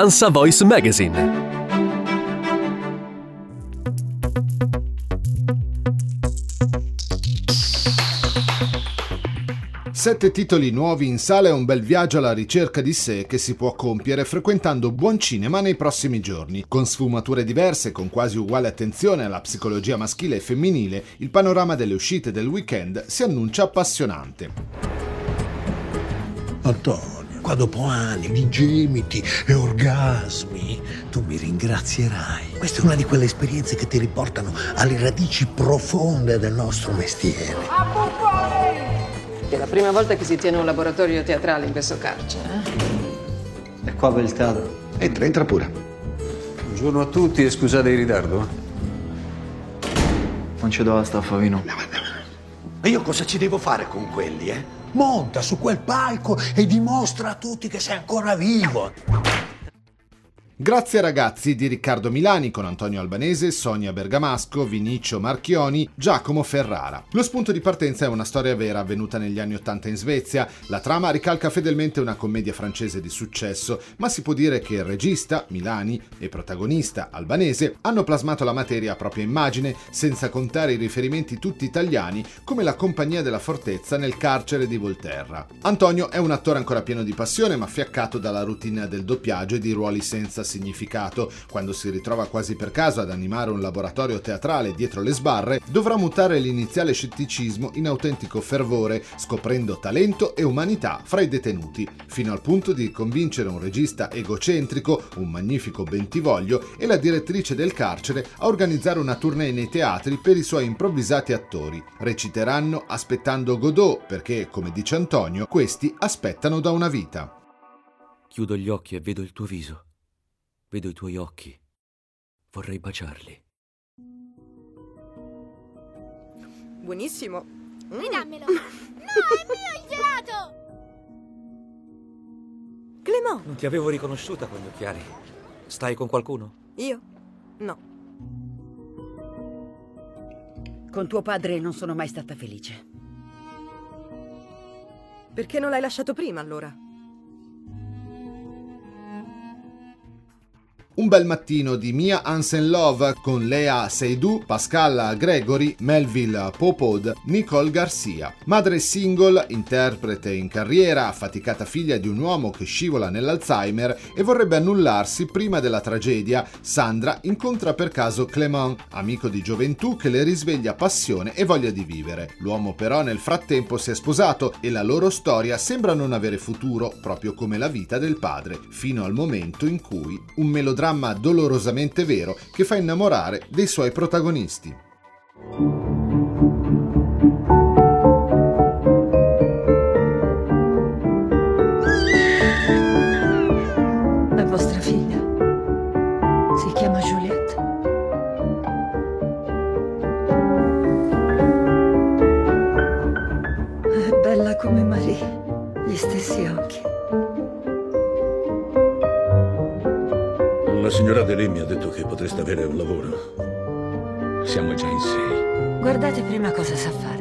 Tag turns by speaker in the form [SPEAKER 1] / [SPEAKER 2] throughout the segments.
[SPEAKER 1] ANSA Voice Magazine.
[SPEAKER 2] Sette titoli nuovi in sala e un bel viaggio alla ricerca di sé che si può compiere frequentando buon cinema nei prossimi giorni. Con sfumature diverse e con quasi uguale attenzione alla psicologia maschile e femminile, il panorama delle uscite del weekend si annuncia appassionante.
[SPEAKER 3] Antonio, qua dopo anni di gemiti e orgasmi, tu mi ringrazierai. Questa è una di quelle esperienze che ti riportano alle radici profonde del nostro mestiere.
[SPEAKER 4] È la prima volta che si tiene un laboratorio teatrale in questo carcere. Eh?
[SPEAKER 5] E qua Beltado.
[SPEAKER 3] Entra, entra pure.
[SPEAKER 5] Buongiorno a tutti e scusate il ritardo.
[SPEAKER 6] Non ci do la staffa, Vino.
[SPEAKER 3] Ma io cosa ci devo fare con quelli, eh? Monta su quel palco e dimostra a tutti che sei ancora vivo.
[SPEAKER 2] Grazie ragazzi di Riccardo Milani con Antonio Albanese, Sonia Bergamasco, Vinicio Marchioni, Giacomo Ferrara. Lo spunto di partenza è una storia vera avvenuta negli anni Ottanta in Svezia. La trama ricalca fedelmente una commedia francese di successo, ma si può dire che il regista, Milani, e protagonista, Albanese, hanno plasmato la materia a propria immagine, senza contare i riferimenti tutti italiani, come la compagnia della fortezza nel carcere di Volterra. Antonio è un attore ancora pieno di passione, ma fiaccato dalla routine del doppiaggio e di ruoli senza significato. Quando si ritrova quasi per caso ad animare un laboratorio teatrale dietro le sbarre, dovrà mutare l'iniziale scetticismo in autentico fervore, scoprendo talento e umanità fra i detenuti, fino al punto di convincere un regista egocentrico, un magnifico bentivoglio e la direttrice del carcere a organizzare una tournée nei teatri per i suoi improvvisati attori. Reciteranno aspettando Godot perché, come dice Antonio, questi aspettano da una vita.
[SPEAKER 7] Chiudo gli occhi e vedo il tuo viso. Vedo i tuoi occhi. Vorrei baciarli.
[SPEAKER 4] Buonissimo.
[SPEAKER 8] Mm. Dammelo. no, è mio il gelato!
[SPEAKER 4] Clément.
[SPEAKER 7] Non ti avevo riconosciuta con gli occhiali. Stai con qualcuno?
[SPEAKER 4] Io? No.
[SPEAKER 9] Con tuo padre non sono mai stata felice.
[SPEAKER 4] Perché non l'hai lasciato prima allora?
[SPEAKER 2] Un bel mattino di Mia Hansen Love con Lea Seydoux, Pascal Gregory, Melville Popod, Nicole Garcia. Madre single, interprete in carriera, affaticata figlia di un uomo che scivola nell'Alzheimer e vorrebbe annullarsi prima della tragedia, Sandra incontra per caso Clément, amico di gioventù che le risveglia passione e voglia di vivere. L'uomo però nel frattempo si è sposato e la loro storia sembra non avere futuro, proprio come la vita del padre, fino al momento in cui un melodramma dolorosamente vero che fa innamorare dei suoi protagonisti.
[SPEAKER 9] È vostra figlia.
[SPEAKER 10] Potreste avere un lavoro. Siamo già in sei.
[SPEAKER 9] Guardate prima cosa sa fare.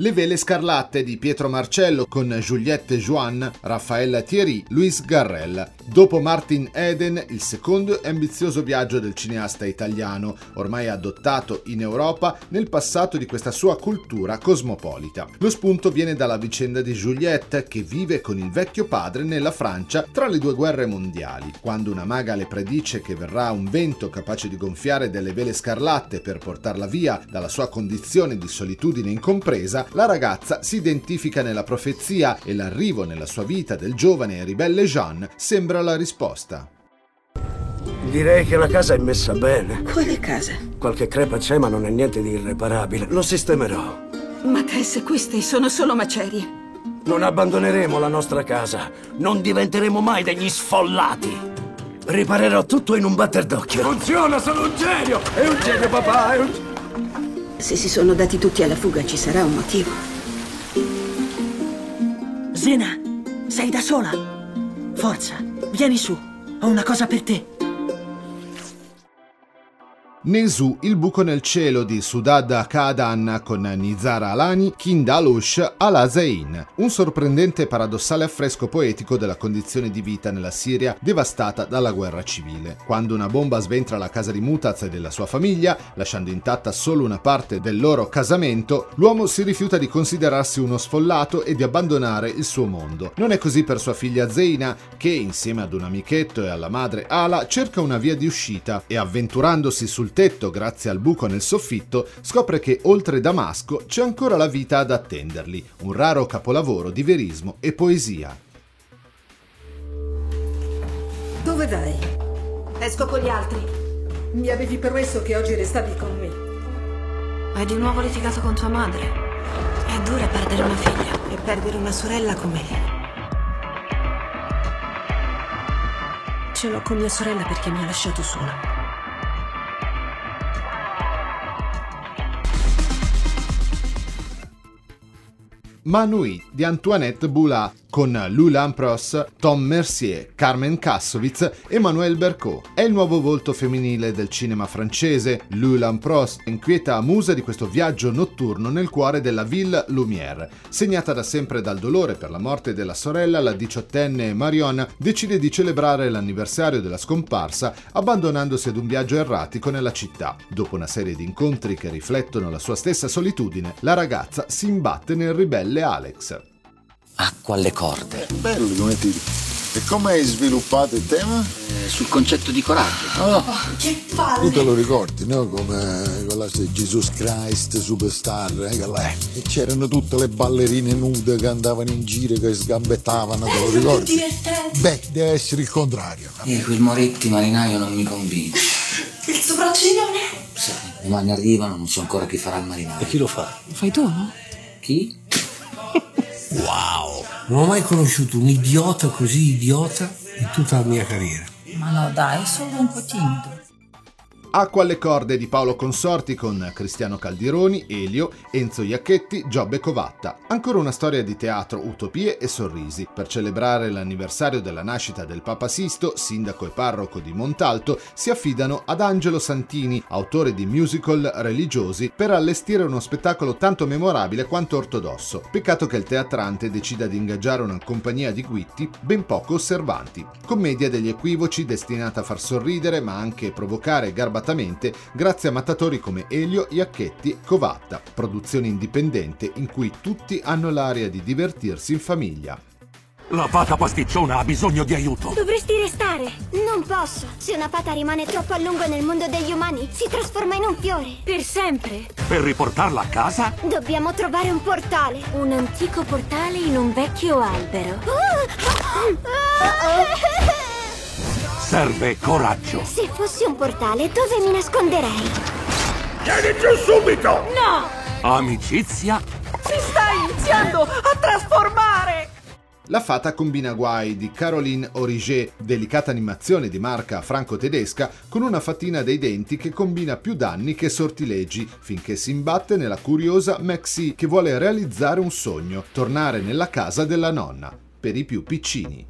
[SPEAKER 2] Le vele scarlatte di Pietro Marcello con Juliette Joan, Raffaella Thierry, Luis Garrel. Dopo Martin Eden, il secondo e ambizioso viaggio del cineasta italiano, ormai adottato in Europa nel passato di questa sua cultura cosmopolita. Lo spunto viene dalla vicenda di Juliette, che vive con il vecchio padre nella Francia tra le due guerre mondiali. Quando una maga le predice che verrà un vento capace di gonfiare delle vele scarlatte per portarla via dalla sua condizione di solitudine incompresa, la ragazza si identifica nella profezia e l'arrivo nella sua vita del giovane e ribelle Jean sembra la risposta.
[SPEAKER 11] Direi che la casa è messa bene.
[SPEAKER 9] Quale casa?
[SPEAKER 11] Qualche crepa c'è, ma non è niente di irreparabile. Lo sistemerò.
[SPEAKER 9] Ma Tess, queste sono solo macerie.
[SPEAKER 11] Non abbandoneremo la nostra casa. Non diventeremo mai degli sfollati. Riparerò tutto in un batter d'occhio. Funziona, sono un genio! È un genio, papà, è un...
[SPEAKER 9] Se si sono dati tutti alla fuga ci sarà un motivo.
[SPEAKER 6] Zena, sei da sola? Forza, vieni su. Ho una cosa per te.
[SPEAKER 2] Nesu, il buco nel cielo di Sudad Kaadan con Nizar Alani, Kindalosh Alazain, un sorprendente e paradossale affresco poetico della condizione di vita nella Siria devastata dalla guerra civile. Quando una bomba sventra la casa di Mutaz e della sua famiglia, lasciando intatta solo una parte del loro casamento, l'uomo si rifiuta di considerarsi uno sfollato e di abbandonare il suo mondo. Non è così per sua figlia Zeina, che insieme ad un amichetto e alla madre Ala cerca una via di uscita e avventurandosi sul tetto grazie al buco nel soffitto, scopre che oltre Damasco c'è ancora la vita ad attenderli, un raro capolavoro di verismo e poesia.
[SPEAKER 9] Dove vai?
[SPEAKER 12] Esco con gli altri.
[SPEAKER 9] Mi avevi promesso che oggi restavi con me.
[SPEAKER 12] Hai di nuovo litigato con tua madre. È dura perdere una figlia e perdere una sorella come me. Ce l'ho con mia sorella perché mi ha lasciato sola.
[SPEAKER 2] Manui di Antoinette Boulard con Lou Lampros, Tom Mercier, Carmen Kassovitz e Manuel Bercot. È il nuovo volto femminile del cinema francese. Lou Lampros inquieta musa di questo viaggio notturno nel cuore della Ville Lumière. Segnata da sempre dal dolore per la morte della sorella, la diciottenne Marion decide di celebrare l'anniversario della scomparsa abbandonandosi ad un viaggio erratico nella città. Dopo una serie di incontri che riflettono la sua stessa solitudine, la ragazza si imbatte nel ribelle Alex.
[SPEAKER 13] Acqua alle corde.
[SPEAKER 14] Bello, come ti E come hai sviluppato il tema?
[SPEAKER 13] Eh, sul concetto di coraggio.
[SPEAKER 14] Oh,
[SPEAKER 12] che palle!
[SPEAKER 14] Tu te lo ricordi, no? Come quella di Jesus Christ Superstar, eh, che là. E c'erano tutte le ballerine nude che andavano in giro, che sgambettavano, te lo ricordi?
[SPEAKER 12] divertente!
[SPEAKER 14] Beh, deve essere il contrario.
[SPEAKER 13] Eh, quel Moretti marinaio non mi convince.
[SPEAKER 12] Il sopracciglione!
[SPEAKER 13] Sai, domani arrivano, non so ancora chi farà il marinaio.
[SPEAKER 10] E chi lo fa?
[SPEAKER 12] Lo fai tu, no?
[SPEAKER 13] Chi?
[SPEAKER 3] Wow! Non ho mai conosciuto un idiota così idiota in tutta la mia carriera.
[SPEAKER 12] Ma no, dai, è solo un po' timido.
[SPEAKER 2] Acqua alle corde di Paolo Consorti con Cristiano Caldironi, Elio, Enzo Iacchetti, Giobbe Covatta. Ancora una storia di teatro, utopie e sorrisi. Per celebrare l'anniversario della nascita del Papa Sisto, sindaco e parroco di Montalto, si affidano ad Angelo Santini, autore di musical religiosi, per allestire uno spettacolo tanto memorabile quanto ortodosso. Peccato che il teatrante decida di ingaggiare una compagnia di guitti ben poco osservanti. Commedia degli equivoci destinata a far sorridere ma anche provocare garbatamente grazie a mattatori come Elio, Iacchetti e Covatta, produzione indipendente in cui tutti hanno l'aria di divertirsi in famiglia.
[SPEAKER 15] La fata pasticciona ha bisogno di aiuto.
[SPEAKER 8] Dovresti restare. Non posso. Se una fata rimane troppo a lungo nel mondo degli umani, si trasforma in un fiore. Per sempre.
[SPEAKER 15] Per riportarla a casa?
[SPEAKER 8] Dobbiamo trovare un portale.
[SPEAKER 12] Un antico portale in un vecchio albero.
[SPEAKER 15] Serve coraggio.
[SPEAKER 8] Se fossi un portale, dove mi nasconderei?
[SPEAKER 15] Vieni giù subito!
[SPEAKER 12] No!
[SPEAKER 15] Amicizia?
[SPEAKER 6] Si sta iniziando a trasformare!
[SPEAKER 2] La fata combina guai di Caroline Origet, delicata animazione di marca franco-tedesca, con una fatina dei denti che combina più danni che sortilegi, finché si imbatte nella curiosa Maxi che vuole realizzare un sogno, tornare nella casa della nonna, per i più piccini.